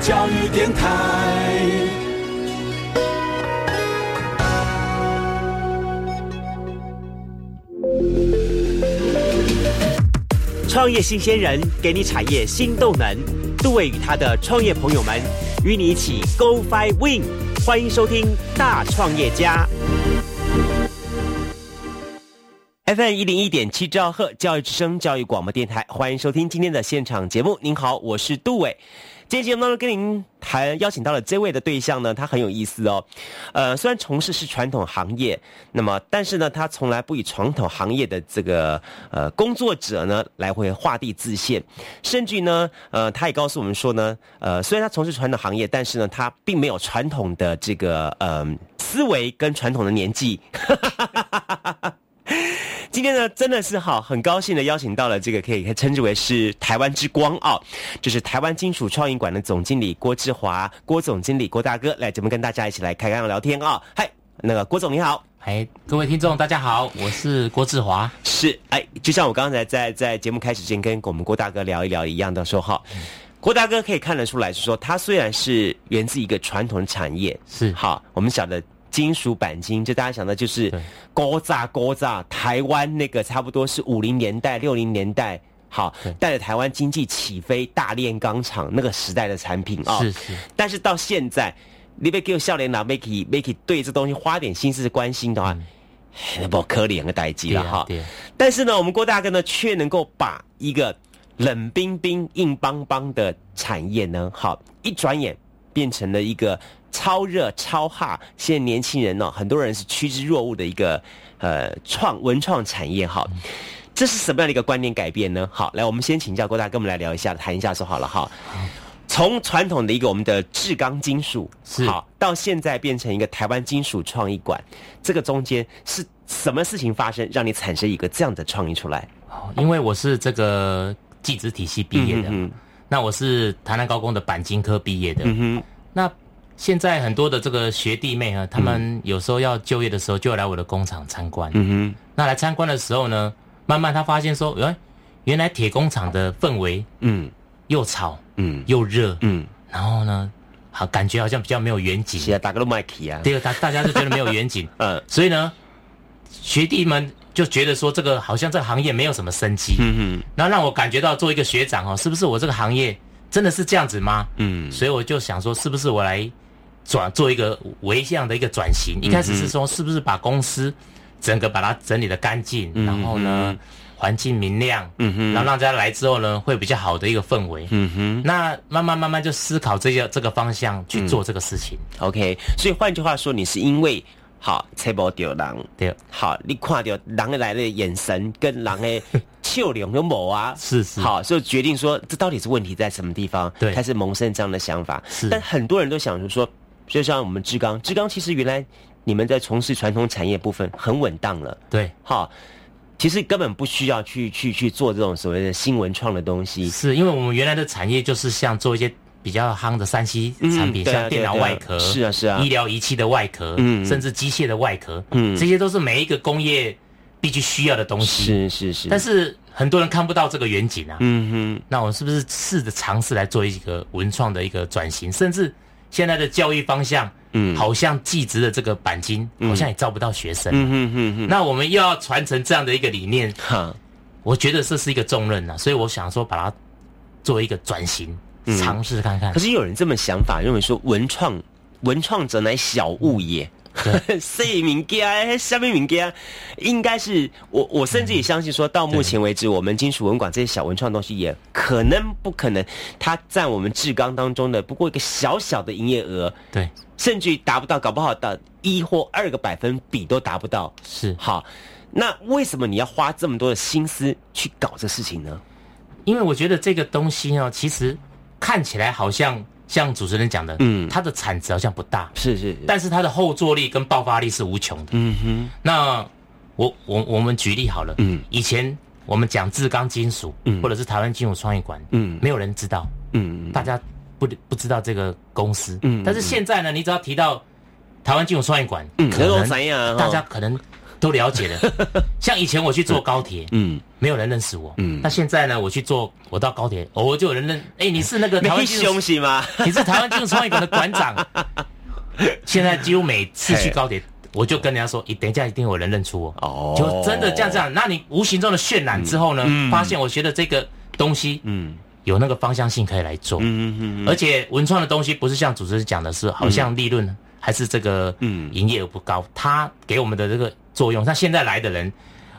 教育电台。创业新鲜人给你产业新动能，杜伟与他的创业朋友们与你一起 Go Fly Win，欢迎收听大创业家。FM 一零一点七兆赫教育之声教育广播电台，欢迎收听今天的现场节目。您好，我是杜伟。今天节目当中跟您谈邀请到了这位的对象呢，他很有意思哦。呃，虽然从事是传统行业，那么但是呢，他从来不以传统行业的这个呃工作者呢来回画地自限，甚至呢，呃，他也告诉我们说呢，呃，虽然他从事传统行业，但是呢，他并没有传统的这个呃思维跟传统的年纪。哈哈哈哈哈哈今天呢，真的是好，很高兴的邀请到了这个可以称之为是台湾之光哦，就是台湾金属创意馆的总经理郭志华，郭总经理郭大哥来节目跟大家一起来开开聊天啊。嗨，那个郭总你好，哎，各位听众大家好，我是郭志华。是，哎，就像我刚才在在节目开始前跟我们郭大哥聊一聊一样的说哈，郭大哥可以看得出来是说，他虽然是源自一个传统的产业，是好，我们晓得。金属钣金，就大家想的就是高炸高炸，台湾那个差不多是五零年代、六零年代，好带着台湾经济起飞大炼钢厂那个时代的产品啊。是是。但是到现在，你别给我笑脸了，Makey Makey 对这东西花点心思关心的话，不可怜的代际了哈。但是呢，我们郭大哥呢，却能够把一个冷冰冰、硬邦邦的产业呢，好一转眼变成了一个。超热超哈！现在年轻人呢，很多人是趋之若鹜的一个呃创文创产业哈，这是什么样的一个观念改变呢？好，来我们先请教郭大，跟我们来聊一下，谈一下说好了哈。从传统的一个我们的制钢金属好，到现在变成一个台湾金属创意馆，这个中间是什么事情发生，让你产生一个这样的创意出来？因为我是这个技职体系毕业的，嗯那我是台南高工的钣金科毕业的，嗯哼，那。现在很多的这个学弟妹啊，他们有时候要就业的时候，就要来我的工厂参观。嗯哼，那来参观的时候呢，慢慢他发现说，哎，原来铁工厂的氛围，嗯，又吵，嗯，又热，嗯，然后呢，好感觉好像比较没有远景。是啊，大家都卖气啊。第二，大大家都觉得没有远景。嗯，所以呢，学弟们就觉得说，这个好像这个行业没有什么生机。嗯哼，然后让我感觉到做一个学长哦，是不是我这个行业真的是这样子吗？嗯，所以我就想说，是不是我来。转做一个微向的一个转型，一开始是说是不是把公司整个把它整理的干净，然后呢环境明亮，嗯哼，然后让大家来之后呢会比较好的一个氛围，嗯哼，那慢慢慢慢就思考这个这个方向去做这个事情，OK，所以换句话说，你是因为好猜不到狼，对，好你看到狼来的眼神跟狼的 笑脸有某啊，是是，好，所以决定说这到底是问题在什么地方，对，开始萌生这样的想法，是，但很多人都想着说。就像我们志刚，志刚其实原来你们在从事传统产业部分很稳当了，对，好，其实根本不需要去去去做这种所谓的新文创的东西，是因为我们原来的产业就是像做一些比较夯的三 C 产品，像电脑外壳，是啊是啊，医疗仪器的外壳，嗯，甚至机械的外壳，嗯，这些都是每一个工业必须需要的东西，是是是，但是很多人看不到这个远景啊，嗯哼，那我是不是试着尝试来做一个文创的一个转型，甚至。现在的教育方向，嗯，好像寄职的这个钣金，好像也招不到学生。嗯嗯嗯嗯。那我们又要传承这样的一个理念，哈，我觉得这是一个重任呐，所以我想说把它做一个转型，尝试看看。可是有人这么想法，认为说文创，文创者乃小物也。谁名家？下面名家，应该是我。我甚至也相信，说到目前为止，我们金属文馆这些小文创东西，也可能不可能，它占我们志刚当中的不过一个小小的营业额。对，甚至于达不到，搞不好到一或二个百分比都达不到。是好，那为什么你要花这么多的心思去搞这事情呢？因为我觉得这个东西呢，其实看起来好像。像主持人讲的，嗯，它的产值好像不大，是是，但是它的后坐力跟爆发力是无穷的，嗯哼。那我我我们举例好了，嗯，以前我们讲制钢金属，嗯，或者是台湾金属创意馆，嗯，没有人知道，嗯，大家不不知道这个公司，嗯，但是现在呢，你只要提到台湾金属创意馆，可能大家可能。都了解了。像以前我去坐高铁，嗯，没有人认识我，嗯，那现在呢，我去坐，我到高铁，偶尔就有人认，哎，你是那个台湾兄弟吗？你是台湾金融创意馆的馆长。现在几乎每次去高铁，我就跟人家说，你等一下一定有人认出我，哦，就真的这样这样。那你无形中的渲染之后呢，发现我觉得这个东西，嗯。有那个方向性可以来做，嗯嗯嗯，而且文创的东西不是像主持人讲的是，好像利润还是这个嗯营业额不高，他给我们的这个作用，那现在来的人，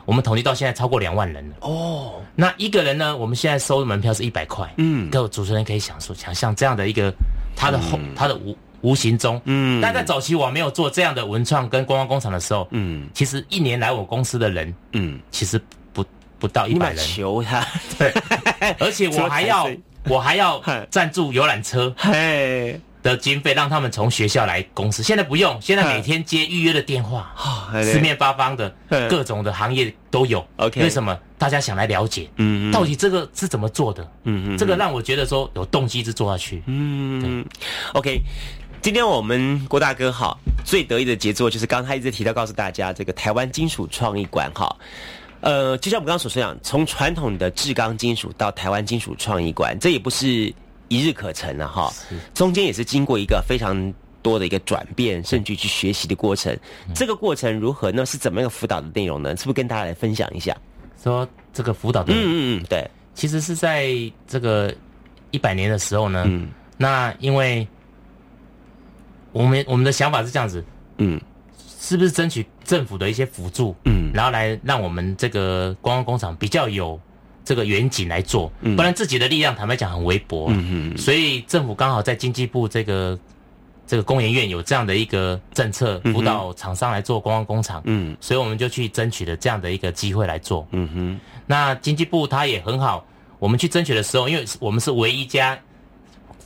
我们统计到现在超过两万人了。哦。那一个人呢，我们现在收的门票是一百块，嗯，各位主持人可以想说，想像这样的一个他的后他的无无形中，嗯，但在早期我没有做这样的文创跟观光工厂的时候，嗯，其实一年来我公司的人，嗯，其实。不不到一百人，求他，对，而且我还要我还要赞助游览车的经费，让他们从学校来公司。现在不用，现在每天接预约的电话，四面八方的各种的行业都有。OK，为什么大家想来了解？嗯，到底这个是怎么做的？嗯嗯，这个让我觉得说有动机一直做下去。嗯，OK，今天我们郭大哥哈最得意的杰作就是刚才一直提到告诉大家这个台湾金属创意馆哈。呃，就像我们刚刚所说讲，从传统的制钢金属到台湾金属创意馆，这也不是一日可成的哈。中间也是经过一个非常多的一个转变，甚至去学习的过程。这个过程如何呢？是怎么样辅导的内容呢？是不是跟大家来分享一下？说这个辅导的，嗯嗯嗯，对，其实是在这个一百年的时候呢。嗯。那因为我们我们的想法是这样子，嗯。是不是争取政府的一些辅助，嗯，然后来让我们这个观光工厂比较有这个远景来做，不然自己的力量坦白讲很微薄，嗯嗯，所以政府刚好在经济部这个这个工研院有这样的一个政策辅导厂商来做观光工厂，嗯，所以我们就去争取了这样的一个机会来做，嗯哼，那经济部他也很好，我们去争取的时候，因为我们是唯一家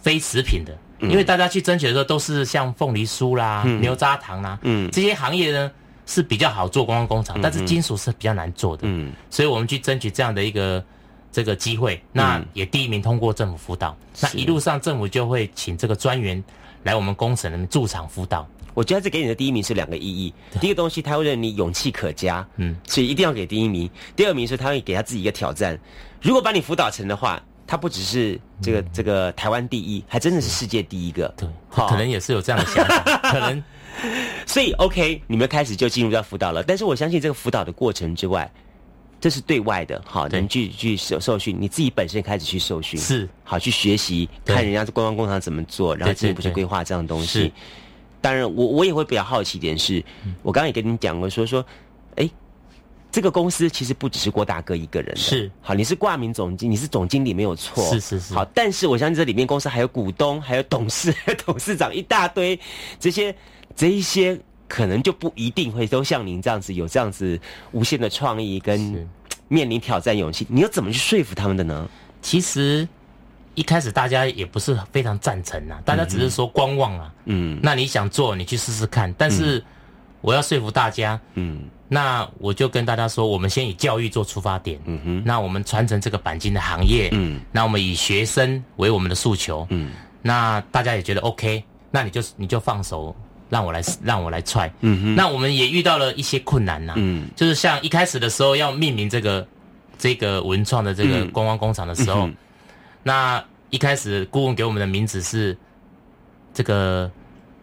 非食品的。因为大家去争取的时候都是像凤梨酥啦、牛轧糖啦，这些行业呢是比较好做观光工厂，但是金属是比较难做的，嗯所以我们去争取这样的一个这个机会，那也第一名通过政府辅导，那一路上政府就会请这个专员来我们工省驻场辅导。我觉得这给你的第一名是两个意义，第一个东西他会认你勇气可嘉，嗯，所以一定要给第一名；第二名是他会给他自己一个挑战，如果把你辅导成的话。他不只是这个这个台湾第一，还真的是世界第一个。对，可能也是有这样的想法，可能。所以，OK，你们开始就进入到辅导了。但是我相信，这个辅导的过程之外，这是对外的，好，能去去受受训。你自己本身开始去受训，是好去学习，看人家观光工厂怎么做，然后自己不去规划这样的东西。当然，我我也会比较好奇一点是，我刚刚也跟你讲过，说说，哎。这个公司其实不只是郭大哥一个人，是好，你是挂名总经，你是总经理没有错，是是是。好，但是我相信这里面公司还有股东，还有董事、董事长一大堆，这些这一些可能就不一定会都像您这样子有这样子无限的创意跟面临挑战勇气，你要怎么去说服他们的呢？其实一开始大家也不是非常赞成啊，大家只是说观望啊，嗯，那你想做，你去试试看，但是我要说服大家，嗯。那我就跟大家说，我们先以教育做出发点，嗯哼。那我们传承这个钣金的行业，嗯。那我们以学生为我们的诉求，嗯。那大家也觉得 OK，那你就你就放手让我来让我来踹，嗯哼。那我们也遇到了一些困难呐，嗯。就是像一开始的时候要命名这个这个文创的这个观光工厂的时候，那一开始顾问给我们的名字是这个。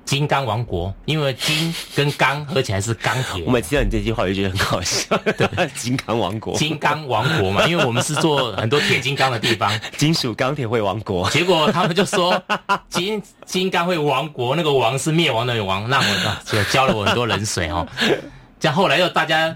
金刚王国，因为金跟钢合起来是钢铁。我每次听到你这句话，我就觉得很好笑。对，金刚王国，金刚王国嘛，因为我们是做 很多铁金刚的地方，金属钢铁会王国。结果他们就说 金金刚会王国，那个王是灭亡的王，那我就浇了我很多冷水哦。这样后来又大家，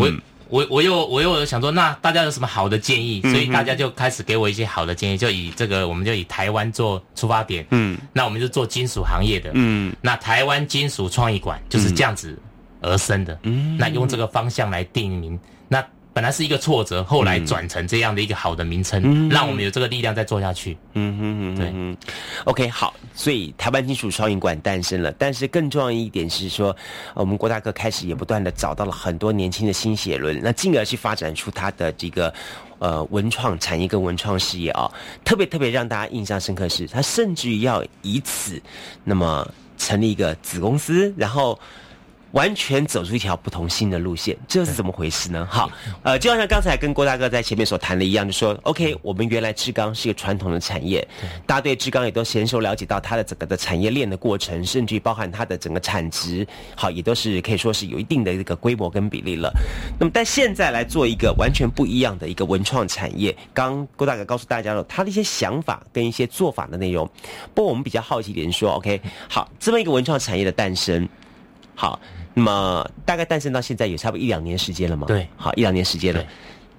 我。我我又我又想说，那大家有什么好的建议？所以大家就开始给我一些好的建议，就以这个我们就以台湾做出发点，嗯，那我们就做金属行业的，嗯，那台湾金属创意馆就是这样子而生的，嗯，那用这个方向来定名，那。本来是一个挫折，后来转成这样的一个好的名称，让我们有这个力量再做下去。嗯哼哼，对，OK，好，所以台湾金属创意馆诞生了。但是更重要一点是说，我们郭大哥开始也不断的找到了很多年轻的新血轮，那进而去发展出他的这个呃文创产业跟文创事业啊。特别特别让大家印象深刻是，他甚至于要以此那么成立一个子公司，然后。完全走出一条不同新的路线，这是怎么回事呢？好，呃，就好像刚才跟郭大哥在前面所谈的一样，就说，OK，我们原来志刚是一个传统的产业，大家对志刚也都娴熟了解到它的整个的产业链的过程，甚至于包含它的整个产值，好，也都是可以说是有一定的这个规模跟比例了。那么，但现在来做一个完全不一样的一个文创产业，刚郭大哥告诉大家了他的一些想法跟一些做法的内容。不过，我们比较好奇一点说，OK，好，这么一个文创产业的诞生，好。那么大概诞生到现在也差不多一两年时间了嘛？对，好一两年时间了。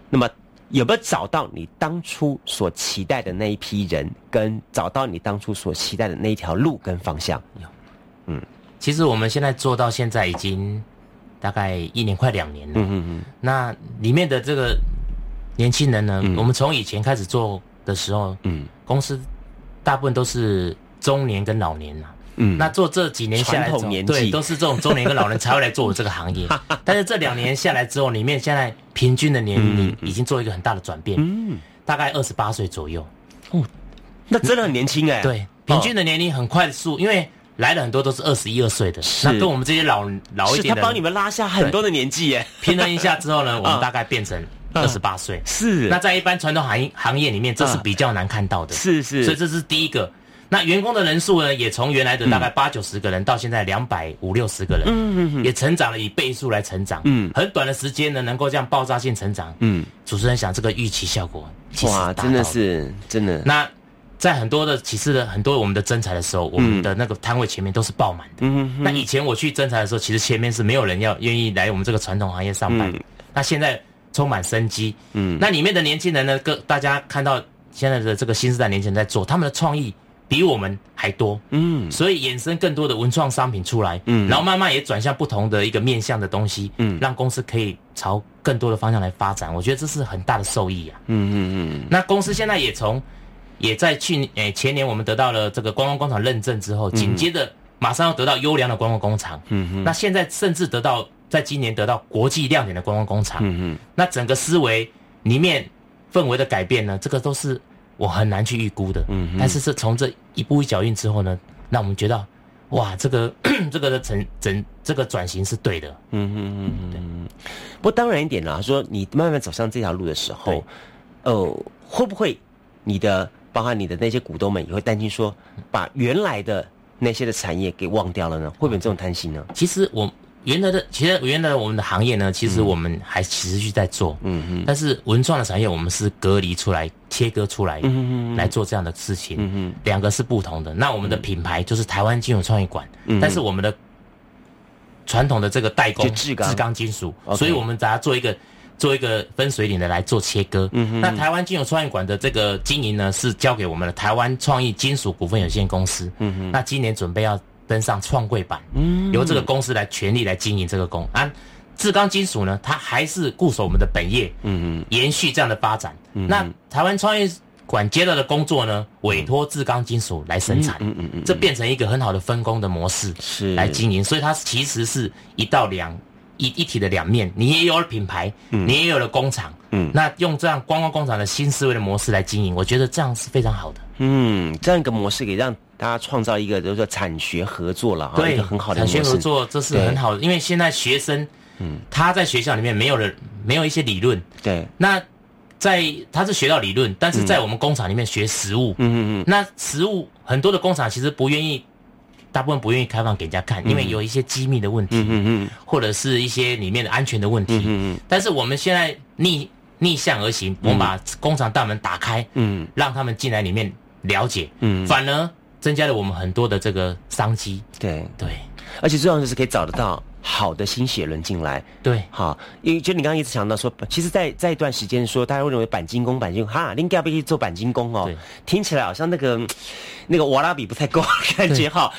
那么有没有找到你当初所期待的那一批人，跟找到你当初所期待的那一条路跟方向？有，嗯，其实我们现在做到现在已经大概一年快两年了。嗯嗯嗯。那里面的这个年轻人呢，我们从以前开始做的时候，嗯，公司大部分都是中年跟老年了。嗯，那做这几年下来，对，都是这种中年跟老人才会来做我这个行业。但是这两年下来之后，里面现在平均的年龄已经做一个很大的转变，嗯，大概二十八岁左右。哦，那真的很年轻哎。对，平均的年龄很快速，因为来了很多都是二十一二岁的，那跟我们这些老老一点的，他帮你们拉下很多的年纪耶。平衡一下之后呢，我们大概变成二十八岁。是，那在一般传统行业行业里面，这是比较难看到的。是是，所以这是第一个。那员工的人数呢，也从原来的大概八九十个人，到现在两百五六十个人，嗯也成长了以倍数来成长，嗯，很短的时间呢，能够这样爆炸性成长，嗯，主持人想这个预期效果，哇，真的是真的。那在很多的其实的很多我们的征才的时候，我们的那个摊位前面都是爆满的，嗯。那以前我去征才的时候，其实前面是没有人要愿意来我们这个传统行业上班，那现在充满生机，嗯，那里面的年轻人呢，各大家看到现在的这个新时代年轻人在做他们的创意。比我们还多，嗯，所以衍生更多的文创商品出来，嗯，然后慢慢也转向不同的一个面向的东西，嗯，让公司可以朝更多的方向来发展。我觉得这是很大的受益啊，嗯嗯嗯。那公司现在也从，也在去诶前年我们得到了这个观光工厂认证之后，紧接着马上要得到优良的观光工厂，嗯嗯。那现在甚至得到在今年得到国际亮点的观光工厂，嗯嗯。那整个思维里面氛围的改变呢，这个都是。我很难去预估的，嗯，但是是从这一步一脚印之后呢，让我们觉得，哇，这个 这个的整整这个转型是对的，嗯嗯嗯嗯。不过当然一点啦，说你慢慢走上这条路的时候，哦，会不会你的包含你的那些股东们也会担心说，把原来的那些的产业给忘掉了呢？会不会有这种担心呢？其实我。原来的，其实原来我们的行业呢，其实我们还持续在做，嗯嗯，但是文创的产业我们是隔离出来、切割出来，嗯嗯来做这样的事情，嗯嗯，两个是不同的。那我们的品牌就是台湾金融创意馆，嗯，但是我们的传统的这个代工制钢。金属，所以我们把它做一个做一个分水岭的来做切割，嗯嗯。那台湾金融创意馆的这个经营呢，是交给我们的台湾创意金属股份有限公司，嗯嗯。那今年准备要。登上创柜板，嗯，由这个公司来全力来经营这个工。啊，志钢金属呢，它还是固守我们的本业，嗯嗯，延续这样的发展。那台湾创业馆接到的工作呢，委托志钢金属来生产，嗯嗯嗯，这变成一个很好的分工的模式，是来经营。所以它其实是一到两一一体的两面，你也有了品牌，你也有了工厂，嗯，那用这样观光工厂的新思维的模式来经营，我觉得这样是非常好的。嗯，这样一个模式可以让。大家创造一个就是说产学合作了，对，一个很好的产学合作，这是很好的。因为现在学生，嗯，他在学校里面没有人，没有一些理论，对。那在他是学到理论，但是在我们工厂里面学实物，嗯嗯嗯。那实物很多的工厂其实不愿意，大部分不愿意开放给人家看，因为有一些机密的问题，嗯嗯，或者是一些里面的安全的问题，嗯嗯。但是我们现在逆逆向而行，我们把工厂大门打开，嗯，让他们进来里面了解，嗯，反而。增加了我们很多的这个商机，对。对，而且重要的是可以找得到好的新血轮进来，对，好，因为就你刚刚一直强调说，其实，在在一段时间说，大家会认为钣金工、钣金工，哈，你该不可以做钣金工哦？听起来好像那个那个瓦拉比不太够 感觉哈。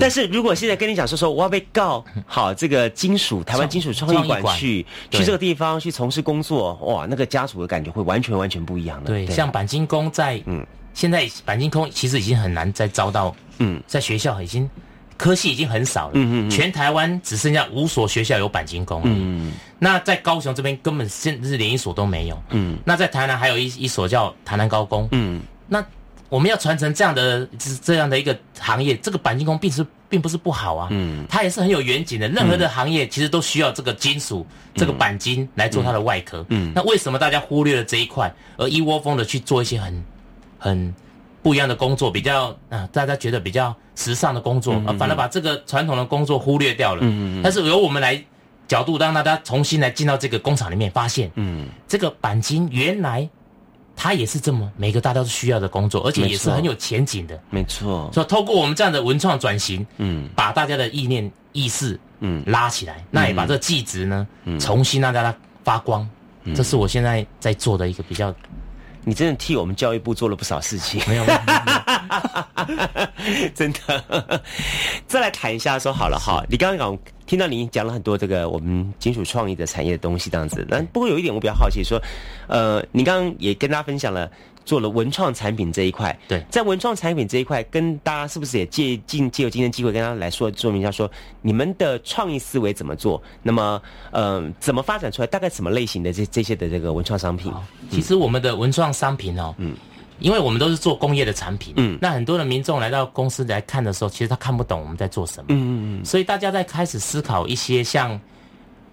但是如果现在跟你讲说说，我要被告好这个金属台湾金属创意馆去去这个地方去从事工作，哇，那个家属的感觉会完全完全不一样的。对，像钣金工在嗯。现在钣金工其实已经很难再招到，嗯，在学校已经科系已经很少了，嗯嗯，全台湾只剩下五所学校有钣金工，嗯嗯，那在高雄这边根本甚至连一所都没有，嗯，那在台南还有一一所叫台南高工，嗯，那我们要传承这样的这样的一个行业，这个钣金工并是并不是不好啊，嗯，它也是很有远景的。任何的行业其实都需要这个金属，这个钣金来做它的外壳。嗯，那为什么大家忽略了这一块，而一窝蜂的去做一些很很不一样的工作，比较啊大家觉得比较时尚的工作，啊，反而把这个传统的工作忽略掉了。嗯嗯，但是由我们来角度让大家重新来进到这个工厂里面，发现，嗯，这个钣金原来。它也是这么每个大家都需要的工作，而且也是很有前景的。没错，所以透过我们这样的文创转型，嗯，把大家的意念意识，嗯，拉起来，那也把这技值呢，重新让大家发光。这是我现在在做的一个比较。你真的替我们教育部做了不少事情，没有？真的。再来谈一下，说好了哈，你刚刚讲听到你讲了很多这个我们金属创意的产业的东西，这样子。那不过有一点我比较好奇，说，呃，你刚刚也跟大家分享了。做了文创产品这一块，对，在文创产品这一块，跟大家是不是也借进借有今天机会跟大家来说说明一下，说你们的创意思维怎么做？那么，嗯，怎么发展出来？大概什么类型的这这些的这个文创商品？其实我们的文创商品哦，嗯，因为我们都是做工业的产品，嗯，那很多的民众来到公司来看的时候，其实他看不懂我们在做什么，嗯嗯嗯，所以大家在开始思考一些像。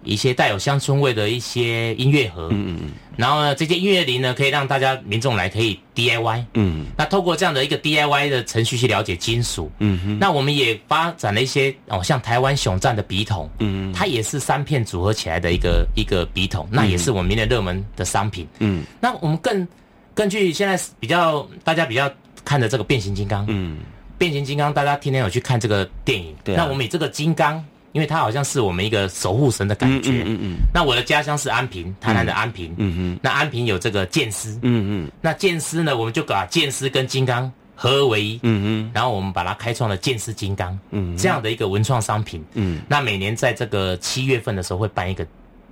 一些带有乡村味的一些音乐盒，嗯嗯嗯，然后呢，这些音乐铃呢，可以让大家民众来可以 DIY，嗯，那透过这样的一个 DIY 的程序去了解金属，嗯哼，那我们也发展了一些哦，像台湾熊赞的笔筒，嗯。嗯，它也是三片组合起来的一个一个笔筒，那也是我们明年热门的商品，嗯，那我们更根据现在比较大家比较看的这个变形金刚，嗯，变形金刚大家天天有去看这个电影，对，那我们以这个金刚。因为他好像是我们一个守护神的感觉。嗯嗯嗯。那我的家乡是安平，台南的安平。嗯嗯。那安平有这个剑师。嗯嗯。那剑师呢，我们就把剑师跟金刚合而为一。嗯嗯。然后我们把它开创了剑师金刚。嗯。这样的一个文创商品。嗯。那每年在这个七月份的时候会办一个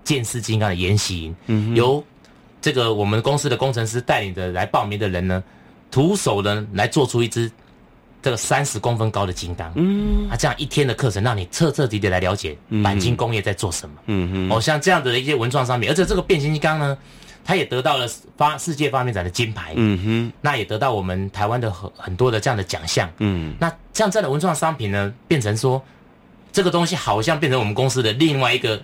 剑师金刚的研习营。嗯。由这个我们公司的工程师带领的来报名的人呢，徒手呢来做出一只。这个三十公分高的金刚，嗯，啊，这样一天的课程，让你彻彻底底来了解钣金工业在做什么，嗯嗯，哦，像这样的一些文创商品，而且这个变形金刚呢，它也得到了发世界发明展的金牌，嗯哼，那也得到我们台湾的很很多的这样的奖项，嗯，那像这样的文创商品呢，变成说这个东西好像变成我们公司的另外一个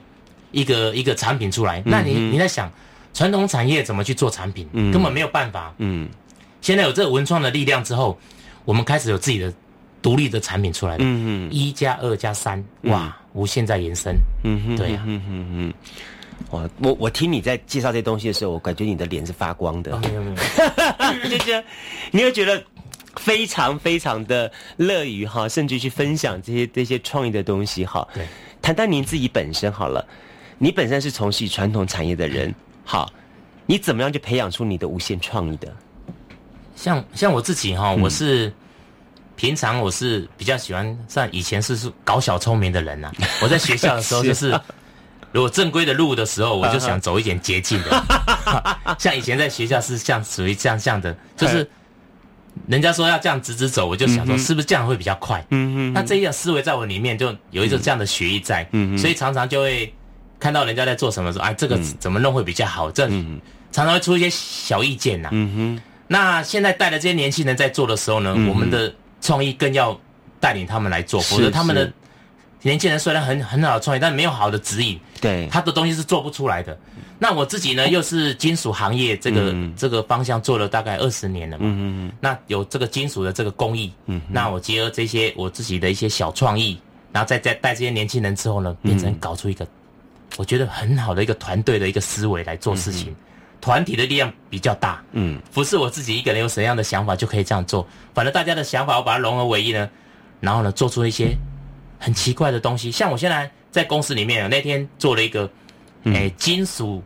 一个一个产品出来，那你你在想传统产业怎么去做产品，根本没有办法，嗯，现在有这个文创的力量之后。我们开始有自己的独立的产品出来了，嗯嗯，一加二加三，哇，无限在延伸，嗯哼，对呀，嗯哼哼，我我我听你在介绍这些东西的时候，我感觉你的脸是发光的，没有没有，就觉得你会觉得非常非常的乐于哈，甚至去分享这些这些创意的东西哈。对，谈谈您自己本身好了，你本身是从事传统产业的人，好，你怎么样去培养出你的无限创意的？像像我自己哈，我是平常我是比较喜欢像以前是是搞小聪明的人呐。我在学校的时候就是，如果正规的路的时候，我就想走一点捷径的。像以前在学校是像属于这样这样的，就是人家说要这样直直走，我就想说是不是这样会比较快？嗯嗯。那这一样思维在我里面就有一种这样的学艺在，嗯所以常常就会看到人家在做什么时候，哎，这个怎么弄会比较好？这常常会出一些小意见呐。嗯哼。那现在带的这些年轻人在做的时候呢，我们的创意更要带领他们来做，否则他们的年轻人虽然很很好的创意，但没有好的指引，对。他的东西是做不出来的。那我自己呢，又是金属行业这个这个方向做了大概二十年了嘛，嗯嗯那有这个金属的这个工艺，嗯，那我结合这些我自己的一些小创意，然后再再带这些年轻人之后呢，变成搞出一个我觉得很好的一个团队的一个思维来做事情。团体的力量比较大，嗯，不是我自己一个人有什么样的想法就可以这样做。反正大家的想法，我把它融合为一呢，然后呢，做出一些很奇怪的东西。像我现在在公司里面，那天做了一个，哎，金属，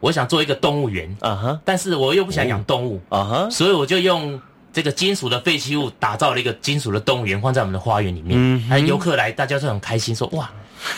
我想做一个动物园，啊哈，但是我又不想养动物，啊哈，所以我就用这个金属的废弃物打造了一个金属的动物园，放在我们的花园里面。嗯，还游客来，大家就很开心，说哇，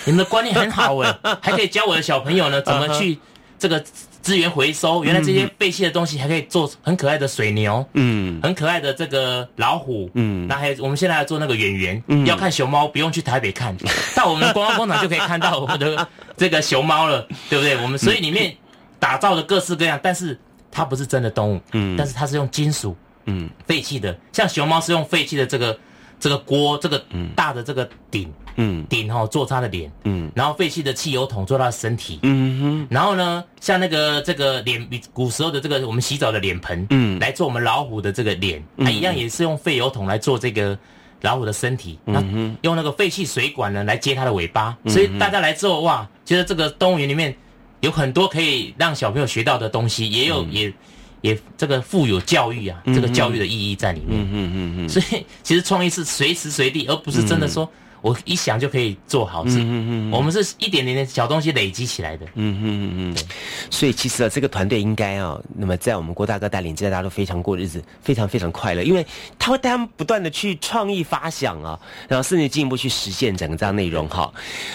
你们的观念很好哎，还可以教我的小朋友呢 怎么去这个。资源回收，原来这些废弃的东西还可以做很可爱的水牛，嗯，很可爱的这个老虎，嗯，那还有我们现在要做那个演员，嗯，要看熊猫不用去台北看，到我们观光工厂就可以看到我们的这个熊猫了，对不对？我们所以里面打造的各式各样，但是它不是真的动物，嗯，但是它是用金属嗯，废弃的，像熊猫是用废弃的这个这个锅，这个大的这个顶，嗯，顶哈做他的脸，嗯，然后废弃的汽油桶做他的身体，嗯哼，然后呢，像那个这个脸，古时候的这个我们洗澡的脸盆，嗯，来做我们老虎的这个脸，它一样也是用废油桶来做这个老虎的身体，那用那个废弃水管呢来接它的尾巴，所以大家来之后哇，觉得这个动物园里面有很多可以让小朋友学到的东西，也有也。也这个富有教育啊，这个教育的意义在里面。嗯嗯嗯嗯。所以其实创意是随时随地，而不是真的说。我一想就可以做好事嗯嗯，我们是一点点的小东西累积起来的。嗯嗯嗯嗯。所以其实啊，这个团队应该啊，那么在我们郭大哥带领之下，大家都非常过日子，非常非常快乐，因为他会带他们不断的去创意发想啊，然后甚至进一步去实现整个这样内容哈。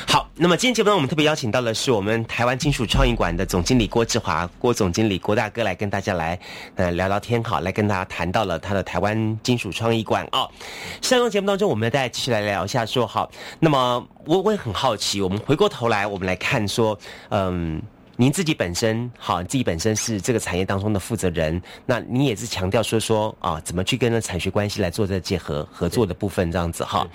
好，那么今天节目呢，我们特别邀请到的是我们台湾金属创意馆的总经理郭志华，郭总经理郭大哥来跟大家来呃聊聊天好，来跟大家谈到了他的台湾金属创意馆啊。上个节目当中，我们再继续来聊一下说。好，那么我我也很好奇，我们回过头来，我们来看说，嗯，您自己本身，好，自己本身是这个产业当中的负责人，那你也是强调说说啊，怎么去跟那产学关系来做这结合合作的部分，这样子哈。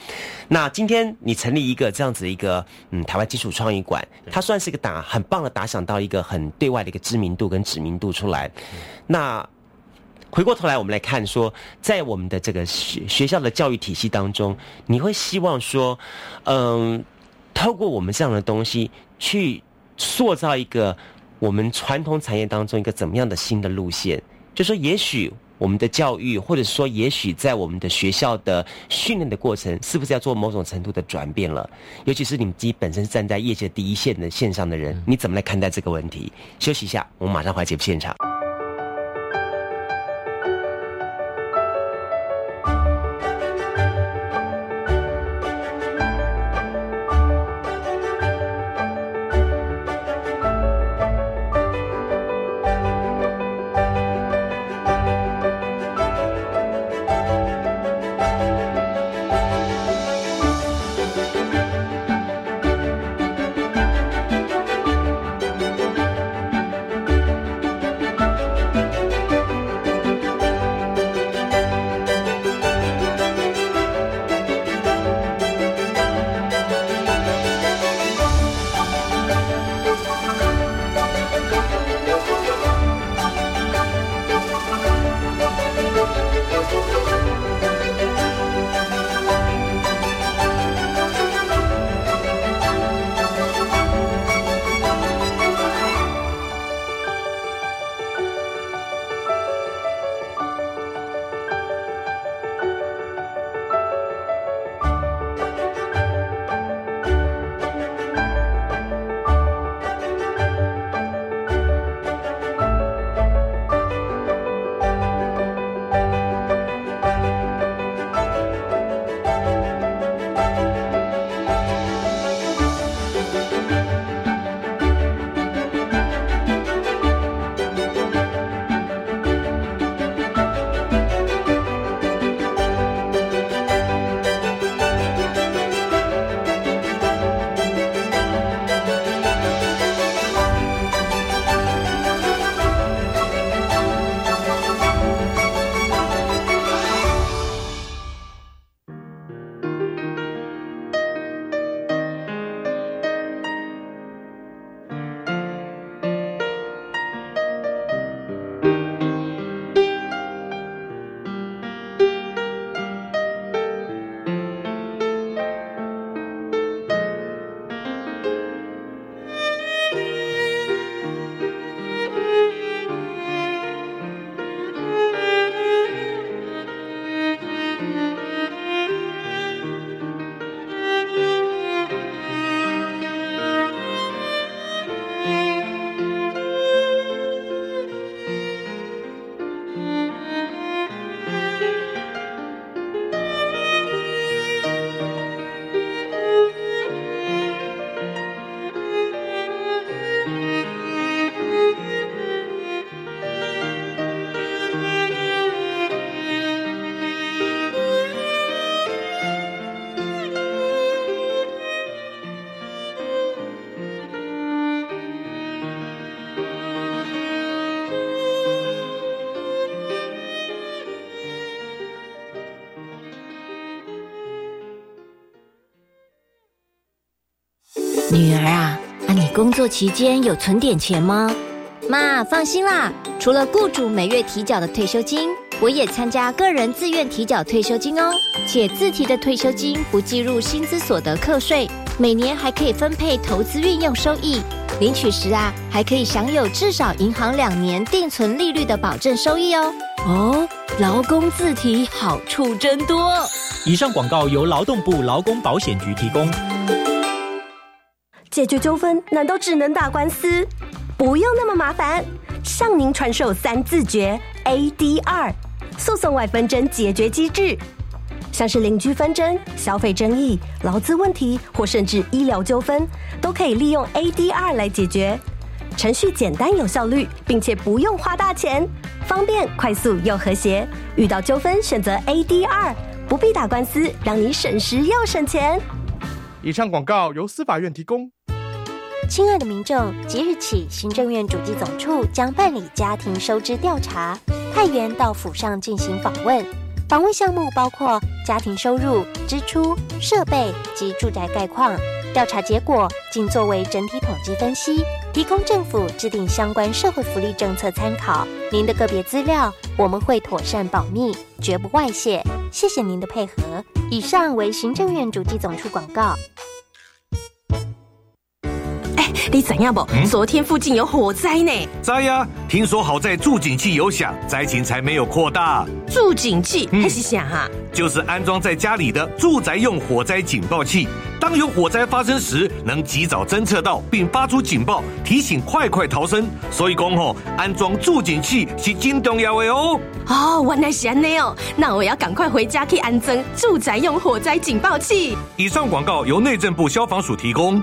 那今天你成立一个这样子一个嗯台湾基础创意馆，它算是一个打很棒的打响到一个很对外的一个知名度跟知名度出来，那。回过头来，我们来看说，在我们的这个学学校的教育体系当中，你会希望说，嗯，透过我们这样的东西，去塑造一个我们传统产业当中一个怎么样的新的路线？就说，也许我们的教育，或者说，也许在我们的学校的训练的过程，是不是要做某种程度的转变了？尤其是你们自己本身站在业界第一线的线上的人，你怎么来看待这个问题？休息一下，我们马上回节目现场。工作期间有存点钱吗？妈，放心啦，除了雇主每月提缴的退休金，我也参加个人自愿提缴退休金哦。且自提的退休金不计入薪资所得课税，每年还可以分配投资运用收益。领取时啊，还可以享有至少银行两年定存利率的保证收益哦。哦，劳工自提好处真多。以上广告由劳动部劳工保险局提供。解决纠纷难道只能打官司？不用那么麻烦，向您传授三字诀 ADR，诉讼外纷争解决机制。像是邻居纷争、消费争议、劳资问题，或甚至医疗纠纷，都可以利用 ADR 来解决。程序简单有效率，并且不用花大钱，方便、快速又和谐。遇到纠纷选择 ADR，不必打官司，让你省时又省钱。以上广告由司法院提供。亲爱的民众，即日起，行政院主计总处将办理家庭收支调查，派员到府上进行访问。访问项目包括家庭收入、支出、设备及住宅概况。调查结果仅作为整体统计分析，提供政府制定相关社会福利政策参考。您的个别资料我们会妥善保密，绝不外泄。谢谢您的配合。以上为行政院主计总处广告。你怎样不？昨天附近有火灾呢。灾呀！听说好在助警器有响，灾情才没有扩大。助警器还是响哈？就是安装在家里的住宅用火灾警报器，当有火灾发生时，能及早侦测到并发出警报，提醒快快逃生。所以讲吼，安装助警器是真重要的哦。哦，原来是安尼哦，那我要赶快回家去安装住宅用火灾警报器。以上广告由内政部消防署提供。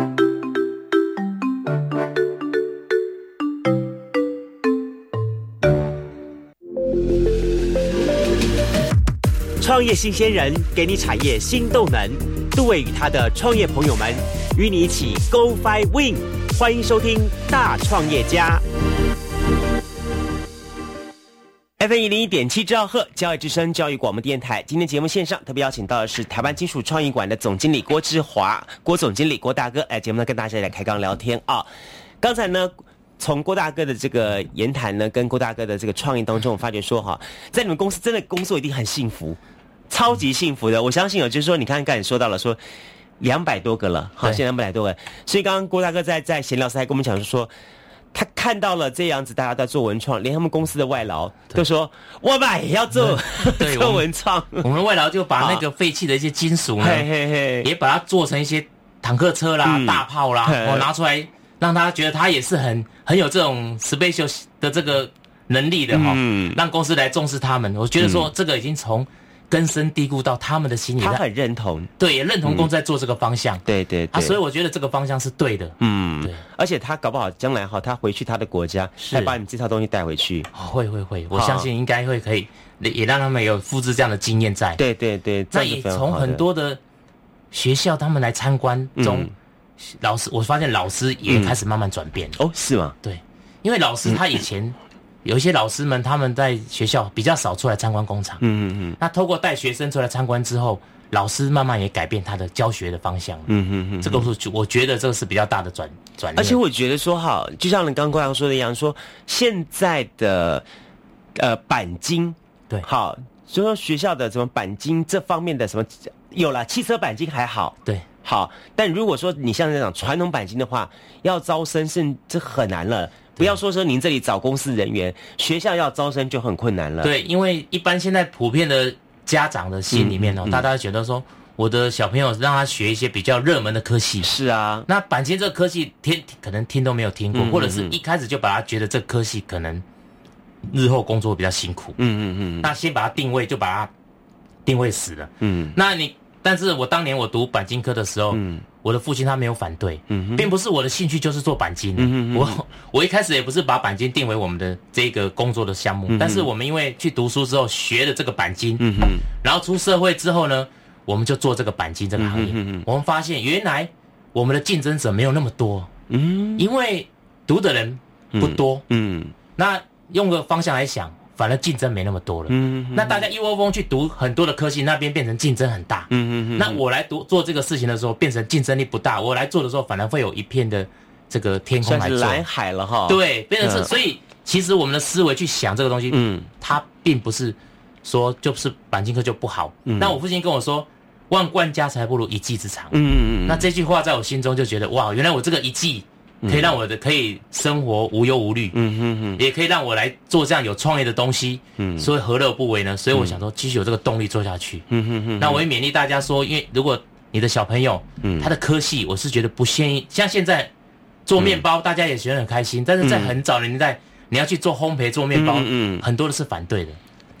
创业新鲜人给你产业新动能，杜伟与他的创业朋友们与你一起 Go Fly Win，欢迎收听大创业家。F 一零一点七兆赫教育之声教育广播电台，今天节目线上特别邀请到的是台湾金属创意馆的总经理郭志华，郭总经理郭大哥，来节目呢跟大家来开刚聊天啊。刚才呢，从郭大哥的这个言谈呢，跟郭大哥的这个创意当中，我发觉说哈，在你们公司真的工作一定很幸福。超级幸福的，我相信哦，就是说，你看刚才说到了，说两百多个了，好，现在两百多个，所以刚刚郭大哥在在闲聊时还跟我们讲说，他看到了这样子，大家在做文创，连他们公司的外劳都说，我们也要做 做文创，我们外劳就把那个废弃的一些金属呢，也把它做成一些坦克车啦、大炮啦，我拿出来让他觉得他也是很很有这种 special 的这个能力的哈，嗯。让公司来重视他们。我觉得说这个已经从根深蒂固到他们的心里，他很认同，对，也认同公在做这个方向，对对啊，所以我觉得这个方向是对的，嗯，对，而且他搞不好将来哈，他回去他的国家，再把你这套东西带回去，会会会，我相信应该会可以，也让他们有复制这样的经验在，对对对，那也从很多的学校他们来参观中，老师，我发现老师也开始慢慢转变，哦，是吗？对，因为老师他以前。有一些老师们，他们在学校比较少出来参观工厂。嗯嗯嗯。那透过带学生出来参观之后，老师慢慢也改变他的教学的方向。嗯嗯嗯。这个是我觉得这个是比较大的转转。而且我觉得说哈，就像你刚刚刚说的一样，说现在的呃钣金，对，好，就说学校的什么钣金这方面的什么有了，汽车钣金还好，对，好。但如果说你像那种传统钣金的话，要招生是这很难了。不要说说您这里找公司人员，学校要招生就很困难了。对，因为一般现在普遍的家长的心里面哦，大家觉得说，我的小朋友让他学一些比较热门的科系。是啊，那钣金这个科系听可能听都没有听过，或者是一开始就把他觉得这科系可能日后工作比较辛苦。嗯嗯嗯。那先把它定位，就把它定位死了。嗯。那你，但是我当年我读钣金科的时候，嗯，我的父亲他没有反对，嗯，并不是我的兴趣就是做钣金。我我一开始也不是把钣金定为我们的这个工作的项目，但是我们因为去读书之后学了这个钣金，然后出社会之后呢。我们就做这个钣金这个行业，我们发现原来我们的竞争者没有那么多，嗯，因为读的人不多，嗯，那用个方向来想，反而竞争没那么多了，嗯，那大家一窝蜂去读很多的科技，那边变成竞争很大，嗯嗯那我来读做这个事情的时候，变成竞争力不大，我来做的时候，反而会有一片的这个天空来做蓝海了哈，对，变成是，所以其实我们的思维去想这个东西，嗯，它并不是。说就是钣金科就不好，那我父亲跟我说，万贯家财不如一技之长。嗯嗯嗯。那这句话在我心中就觉得哇，原来我这个一技可以让我的可以生活无忧无虑。嗯嗯嗯。也可以让我来做这样有创意的东西。嗯。所以何乐不为呢？所以我想说，继续有这个动力做下去。嗯嗯嗯。那我也勉励大家说，因为如果你的小朋友，嗯，他的科系，我是觉得不建议。像现在做面包，大家也觉得很开心，但是在很早的年代，你要去做烘焙、做面包，嗯，很多的是反对的。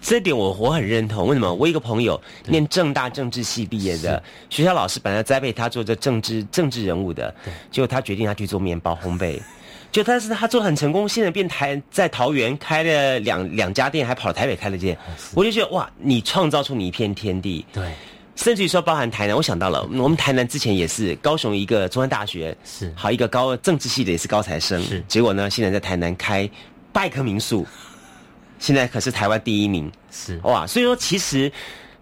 这点我我很认同。为什么？我一个朋友念正大政治系毕业的，学校老师本来栽培他做这政治政治人物的，结果他决定他去做面包烘焙，就但是他做很成功，现在变台在桃园开了两两家店，还跑台北开了店。我就觉得哇，你创造出你一片天地。对，甚至于说包含台南，我想到了我们台南之前也是高雄一个中山大学是好一个高政治系的也是高材生，是结果呢，现在在台南开拜客民宿。现在可是台湾第一名，是哇，所以说其实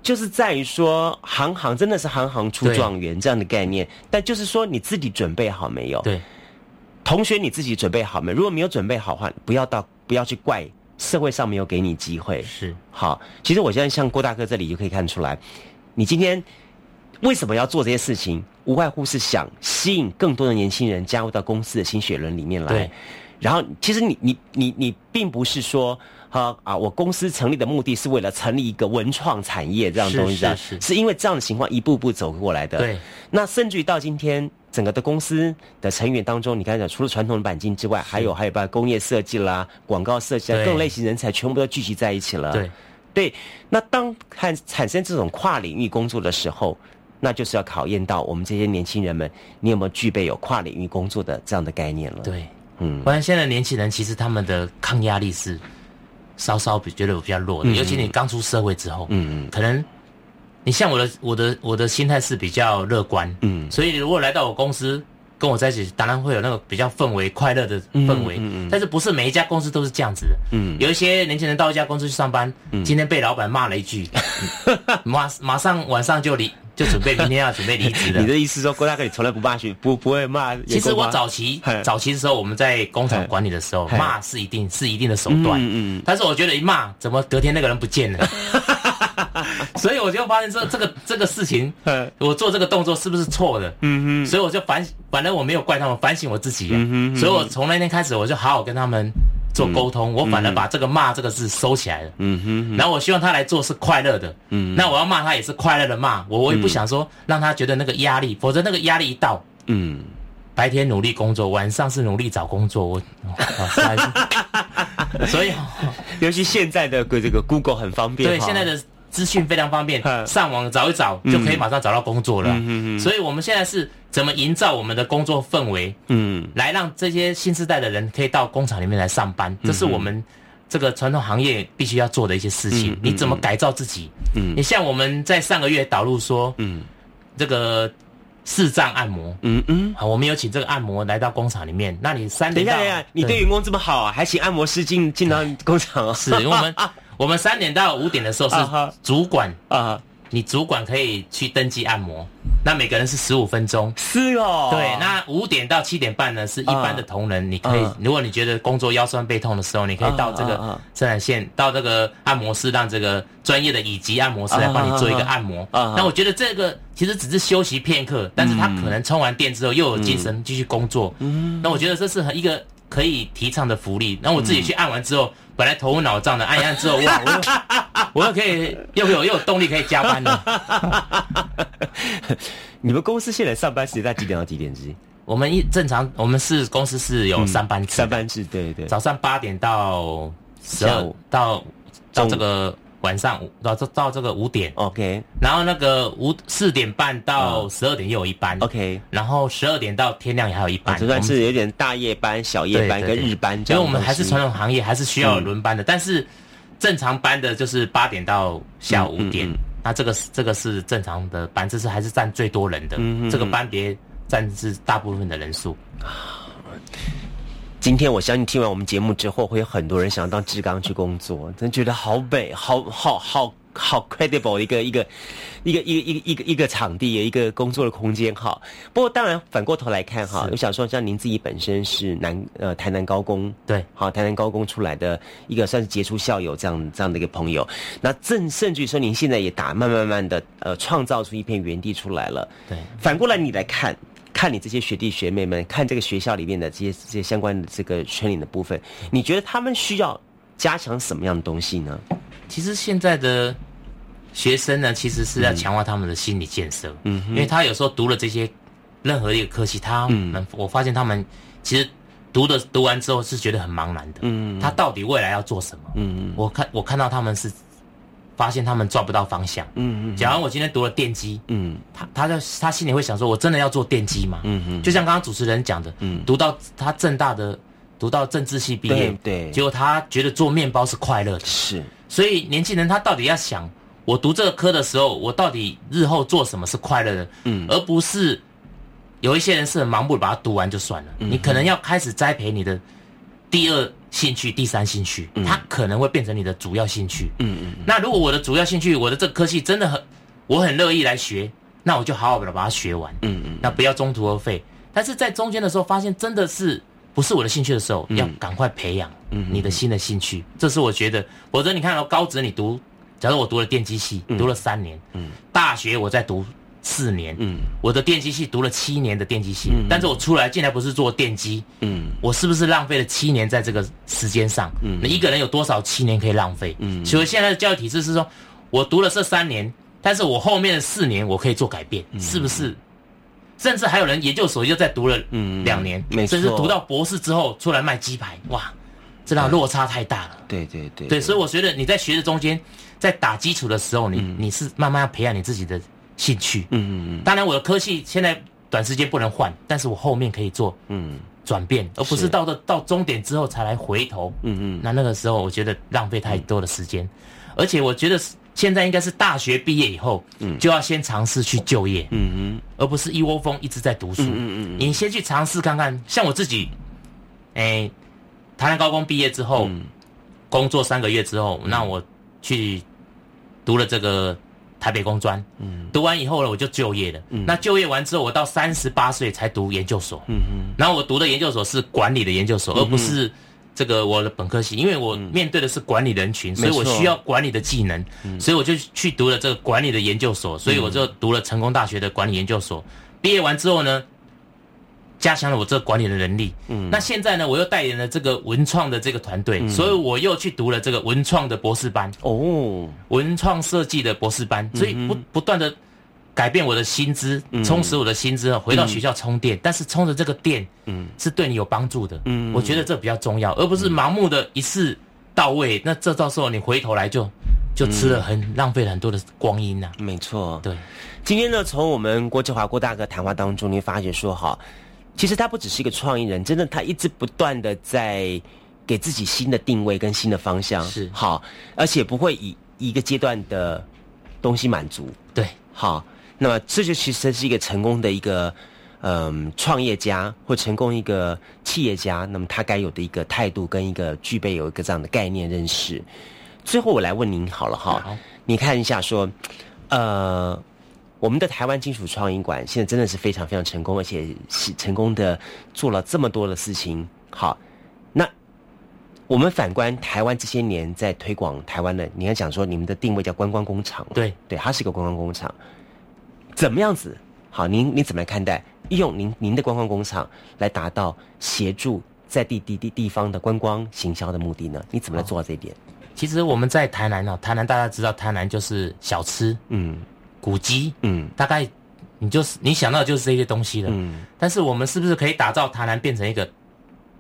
就是在于说，行行真的是行行出状元这样的概念，但就是说你自己准备好没有？对，同学你自己准备好没？如果没有准备好的话，不要到不要去怪社会上没有给你机会。是好，其实我现在像郭大哥这里就可以看出来，你今天为什么要做这些事情，无外乎是想吸引更多的年轻人加入到公司的新血轮里面来。对，然后其实你你你你并不是说。哈啊！我公司成立的目的是为了成立一个文创产业这样东西，是是是因为这样的情况一步步走过来的。对，那甚至于到今天，整个的公司的成员当中，你刚才讲，除了传统的钣金之外，还有还有把工业设计啦、广告设计啊，各类型人才全部都聚集在一起了。对，对。那当看产生这种跨领域工作的时候，那就是要考验到我们这些年轻人们，你有没有具备有跨领域工作的这样的概念了？对，嗯。不然现在年轻人其实他们的抗压力是。稍稍比觉得我比较弱的，尤其你刚出社会之后，嗯嗯，可能你像我的我的我的心态是比较乐观，嗯，所以如果来到我公司跟我在一起，当然会有那个比较氛围快乐的氛围，嗯嗯，但是不是每一家公司都是这样子的，嗯，有一些年轻人到一家公司去上班，今天被老板骂了一句，马马上晚上就离。就准备明天要准备离职了。你的意思说郭大哥你从来不骂去，不不会骂？其实我早期早期的时候，我们在工厂管理的时候，骂是一定是一定的手段。嗯嗯。但是我觉得一骂，怎么隔天那个人不见了？所以我就发现这这个这个事情，我做这个动作是不是错的？嗯哼。所以我就反反正我没有怪他们，反省我自己。嗯哼。所以我从那天开始，我就好好跟他们。做沟通，我反而把这个骂这个字收起来了。嗯哼，然后我希望他来做是快乐的。嗯，那我要骂他也是快乐的骂，我我也不想说让他觉得那个压力，否则那个压力一到，嗯，白天努力工作，晚上是努力找工作，我，所以，尤其现在的这个 Google 很方便，对现在的。资讯非常方便，上网找一找就可以马上找到工作了。所以，我们现在是怎么营造我们的工作氛围？嗯，来让这些新时代的人可以到工厂里面来上班，这是我们这个传统行业必须要做的一些事情。你怎么改造自己？嗯，你像我们在上个月导入说，嗯，这个视障按摩，嗯嗯，好，我们有请这个按摩来到工厂里面。那你三等一下，等一下，你对员工这么好，还请按摩师进进到工厂哦？是因为我们。我们三点到五点的时候是主管啊，你主管可以去登记按摩，那每个人是十五分钟，是哦，对，那五点到七点半呢是一般的同仁，你可以，如果你觉得工作腰酸背痛的时候，你可以到这个生产线，到这个按摩室，让这个专业的乙级按摩师来帮你做一个按摩。那我觉得这个其实只是休息片刻，但是他可能充完电之后又有精神继续工作。嗯，那我觉得这是很一个可以提倡的福利。那我自己去按完之后。本来头昏脑胀的，按一按之后，哇！我又 可以又有又有动力可以加班了。你们公司现在上班时间在几点到几点之间？我们一正常，我们是公司是有三班制，三班制，对对。早上八点到十二到到这个晚上到到到这个五点，OK。然后那个五四点半到十二点又有一班，OK。然后十二点到天亮也还有一班，这算是有点大夜班、小夜班跟日班这样。因为我们还是传统行业，还是需要轮班的。但是正常班的就是八点到下午五点，那这个这个是正常的班，这是还是占最多人的这个班别。占是大部分的人数。今天我相信听完我们节目之后，会有很多人想要到志刚去工作，真觉得好美，好好好好 credible 的一个一个一个一个一个一个一个场地，一个工作的空间。哈，不过当然反过头来看哈，我想说，像您自己本身是南呃台南高工，对，好台南高工出来的一个算是杰出校友这样这样的一个朋友。那正甚至于说，您现在也打慢慢慢的呃创造出一片原地出来了。对，反过来你来看。看你这些学弟学妹们，看这个学校里面的这些这些相关的这个圈领的部分，你觉得他们需要加强什么样的东西呢？其实现在的学生呢，其实是要强化他们的心理建设。嗯，因为他有时候读了这些任何一个科系，他们我发现他们其实读的读完之后是觉得很茫然的。嗯，他到底未来要做什么？嗯嗯，我看我看到他们是。发现他们抓不到方向。嗯嗯。假如我今天读了电机，嗯，他他在他心里会想说：“我真的要做电机吗？”嗯嗯。就像刚刚主持人讲的，嗯，读到他正大的，读到政治系毕业，对，结果他觉得做面包是快乐的。是。所以年轻人他到底要想，我读这个科的时候，我到底日后做什么是快乐的？嗯，而不是有一些人是很盲目的把它读完就算了。你可能要开始栽培你的第二。兴趣第三兴趣，它可能会变成你的主要兴趣。嗯嗯。那如果我的主要兴趣，我的这科系真的很，我很乐意来学，那我就好好的把它学完。嗯嗯。那不要中途而废。但是在中间的时候，发现真的是不是我的兴趣的时候，要赶快培养你的新的兴趣。这是我觉得，否则你看到高职你读，假如我读了电机系，读了三年，嗯，大学我在读。四年，嗯，我的电机系读了七年的电机系，但是我出来进来不是做电机，嗯，我是不是浪费了七年在这个时间上？嗯，那一个人有多少七年可以浪费？嗯，所以现在的教育体制是说，我读了这三年，但是我后面的四年我可以做改变，是不是？甚至还有人研究所又在读了两年，甚至读到博士之后出来卖鸡排，哇，这道落差太大了。对对对，对，所以我觉得你在学的中间，在打基础的时候，你你是慢慢要培养你自己的。兴趣，嗯嗯嗯，当然我的科系现在短时间不能换，但是我后面可以做，嗯，转变，而不是到了到终点之后才来回头，嗯嗯，那那个时候我觉得浪费太多的时间，而且我觉得现在应该是大学毕业以后，嗯，就要先尝试去就业，嗯嗯，而不是一窝蜂一直在读书，嗯嗯嗯，你先去尝试看看，像我自己，哎，台南高工毕业之后，工作三个月之后，那我去读了这个。台北工专，嗯，读完以后呢，我就就业了。嗯，那就业完之后，我到三十八岁才读研究所。嗯嗯，然后我读的研究所是管理的研究所，而不是这个我的本科系，因为我面对的是管理人群，所以我需要管理的技能，所以我就去读了这个管理的研究所，所以我就读了成功大学的管理研究所。毕业完之后呢？加强了我这个管理的能力。嗯，那现在呢，我又代言了这个文创的这个团队，所以我又去读了这个文创的博士班。哦，文创设计的博士班，所以不不断的改变我的薪资，充实我的薪资，回到学校充电。但是充的这个电，嗯，是对你有帮助的。嗯，我觉得这比较重要，而不是盲目的一次到位。那这到时候你回头来就就吃了很浪费了很多的光阴呐。没错，对。今天呢，从我们郭志华郭大哥谈话当中，你发觉说哈。其实他不只是一个创意人，真的，他一直不断的在给自己新的定位跟新的方向，是好，而且不会以一个阶段的东西满足，对，好，那么这就其实是一个成功的一个嗯创业家或成功一个企业家，那么他该有的一个态度跟一个具备有一个这样的概念认识。最后我来问您好了哈，你看一下说，呃。我们的台湾金属创意馆现在真的是非常非常成功，而且是成功的做了这么多的事情。好，那我们反观台湾这些年在推广台湾的，你要讲说你们的定位叫观光工厂，对对，它是一个观光工厂，怎么样子？好，您您怎么来看待用您您的观光工厂来达到协助在地地地地方的观光行销的目的呢？你怎么来做到这一点？其实我们在台南哦，台南大家知道，台南就是小吃，嗯，古迹，嗯，大概你就是你想到就是这些东西了，嗯。但是我们是不是可以打造台南变成一个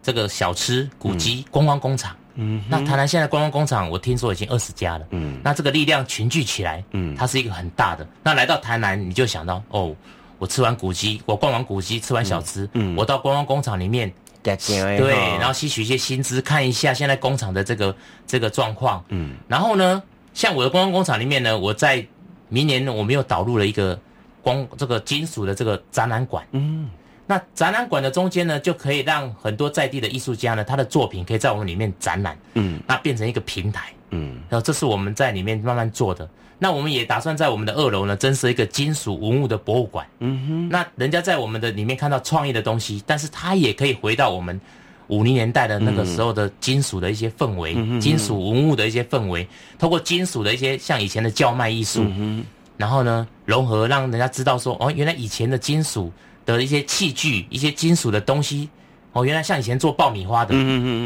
这个小吃古迹观光工厂？嗯，那台南现在观光工厂，我听说已经二十家了，嗯。那这个力量群聚起来，嗯，它是一个很大的。那来到台南，你就想到哦，我吃完古迹，我逛完古迹，吃完小吃，嗯，我到观光工厂里面。对，然后吸取一些薪资，看一下现在工厂的这个这个状况。嗯，然后呢，像我的观光工厂里面呢，我在明年呢我们又导入了一个光这个金属的这个展览馆。嗯，那展览馆的中间呢，就可以让很多在地的艺术家呢，他的作品可以在我们里面展览。嗯，那变成一个平台。嗯，然后这是我们在里面慢慢做的。那我们也打算在我们的二楼呢，增设一个金属文物的博物馆。嗯哼，那人家在我们的里面看到创意的东西，但是他也可以回到我们五零年代的那个时候的金属的一些氛围，金属文物的一些氛围，透过金属的一些像以前的叫卖艺术，然后呢融合，让人家知道说，哦，原来以前的金属的一些器具，一些金属的东西，哦，原来像以前做爆米花的，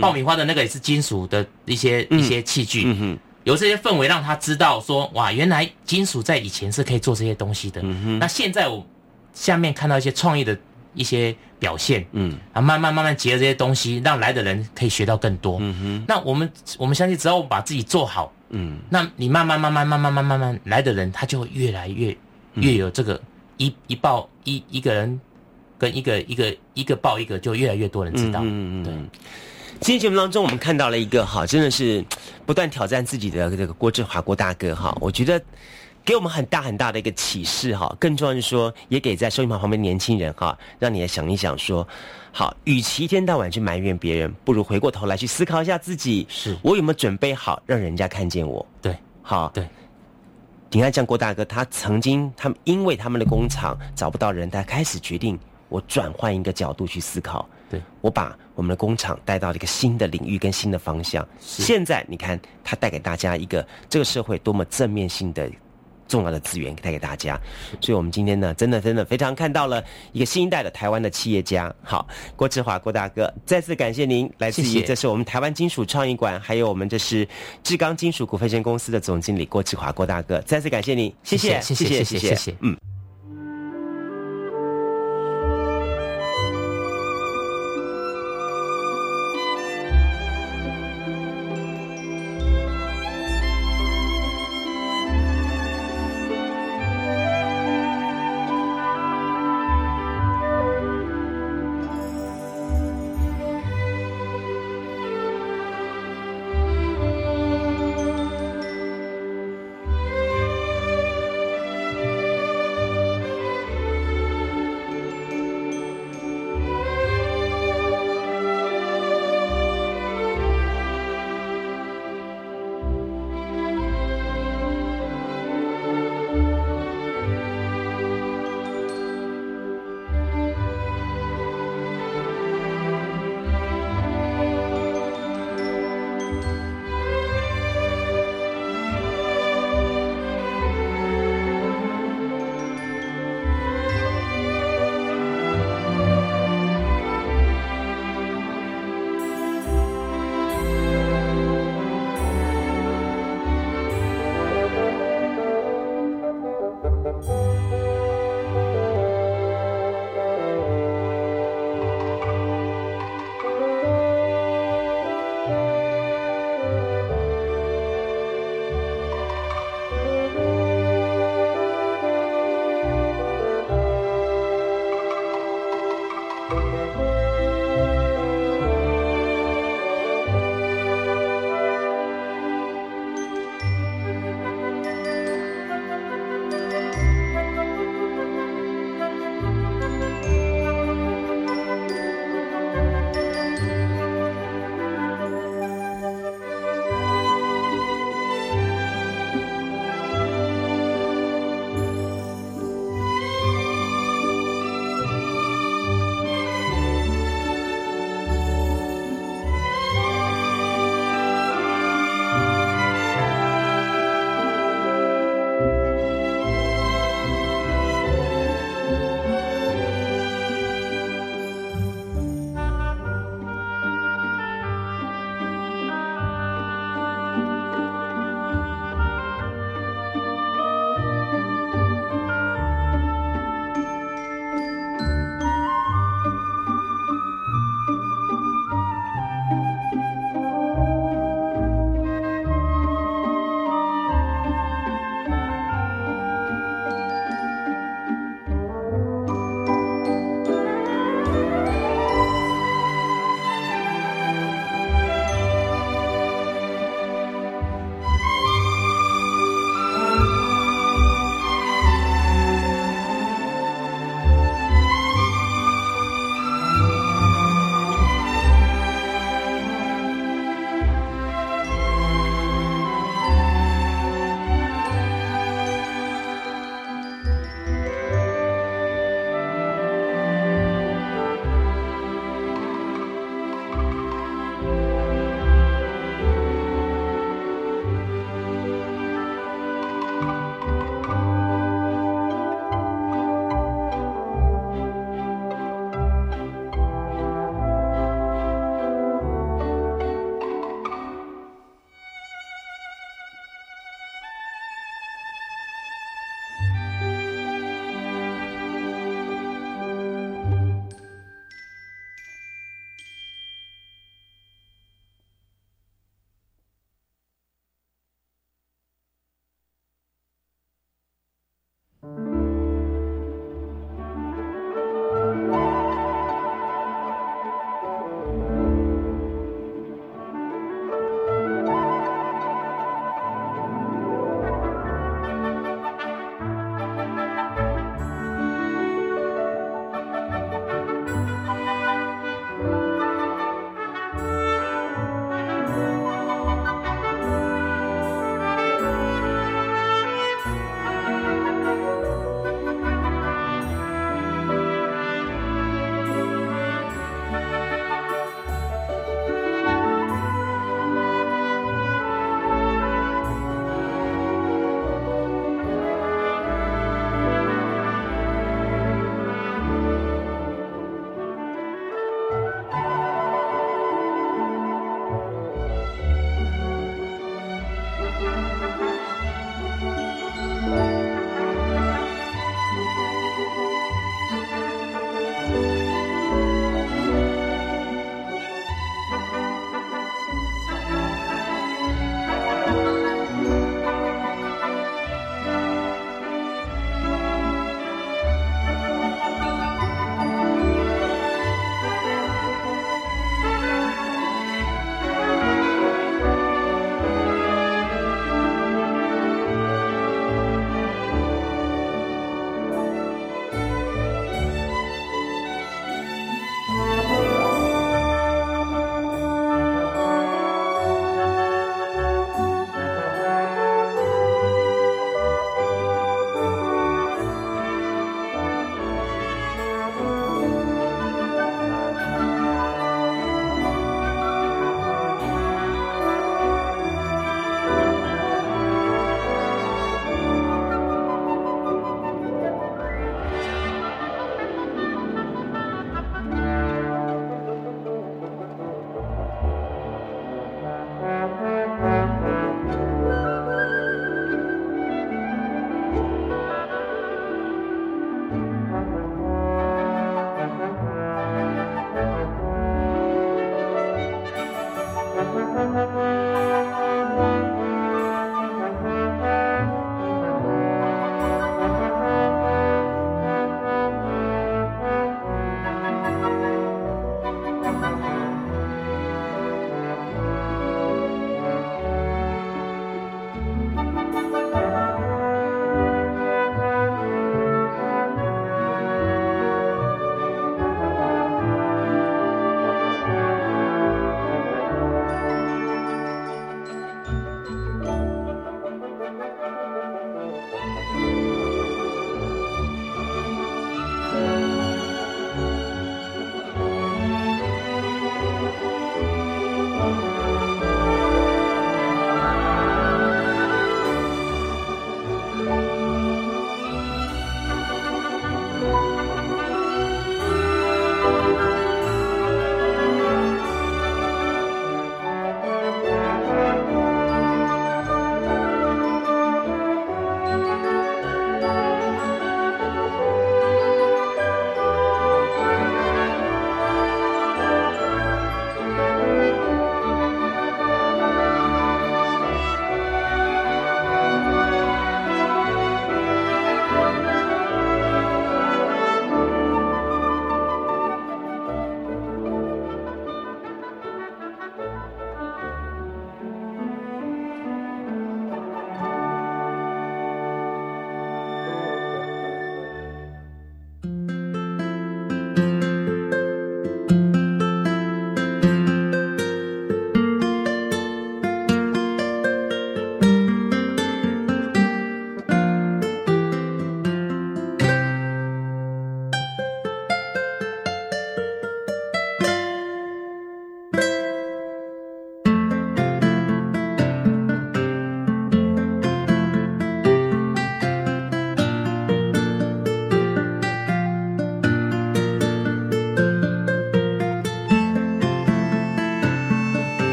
爆米花的那个也是金属的一些一些器具。有这些氛围，让他知道说，哇，原来金属在以前是可以做这些东西的。那现在我下面看到一些创意的一些表现，嗯，啊，慢慢慢慢结合这些东西，让来的人可以学到更多。嗯哼，那我们我们相信，只要我们把自己做好，嗯，那你慢慢慢慢慢慢慢慢慢来的人，他就会越来越越有这个一一报一一个人跟一个一个一个报一个，就越来越多人知道。嗯嗯，对。今天节目当中，我们看到了一个哈，真的是不断挑战自己的这个郭志华郭大哥哈，我觉得给我们很大很大的一个启示哈。更重要是说，也给在收音旁旁边年轻人哈，让你来想一想说，好，与其一天到晚去埋怨别人，不如回过头来去思考一下自己，是我有没有准备好让人家看见我？对，好，对。你看，像郭大哥，他曾经他们因为他们的工厂找不到人，他开始决定我转换一个角度去思考。对，我把我们的工厂带到了一个新的领域跟新的方向。现在你看，他带给大家一个这个社会多么正面性的重要的资源带给大家。所以，我们今天呢，真的真的非常看到了一个新一代的台湾的企业家。好，郭志华郭大哥，再次感谢您，来自于这是我们台湾金属创意馆，还有我们这是志刚金属股份有限公司的总经理郭志华郭大哥，再次感谢您，谢谢，谢谢，谢谢，谢谢，嗯。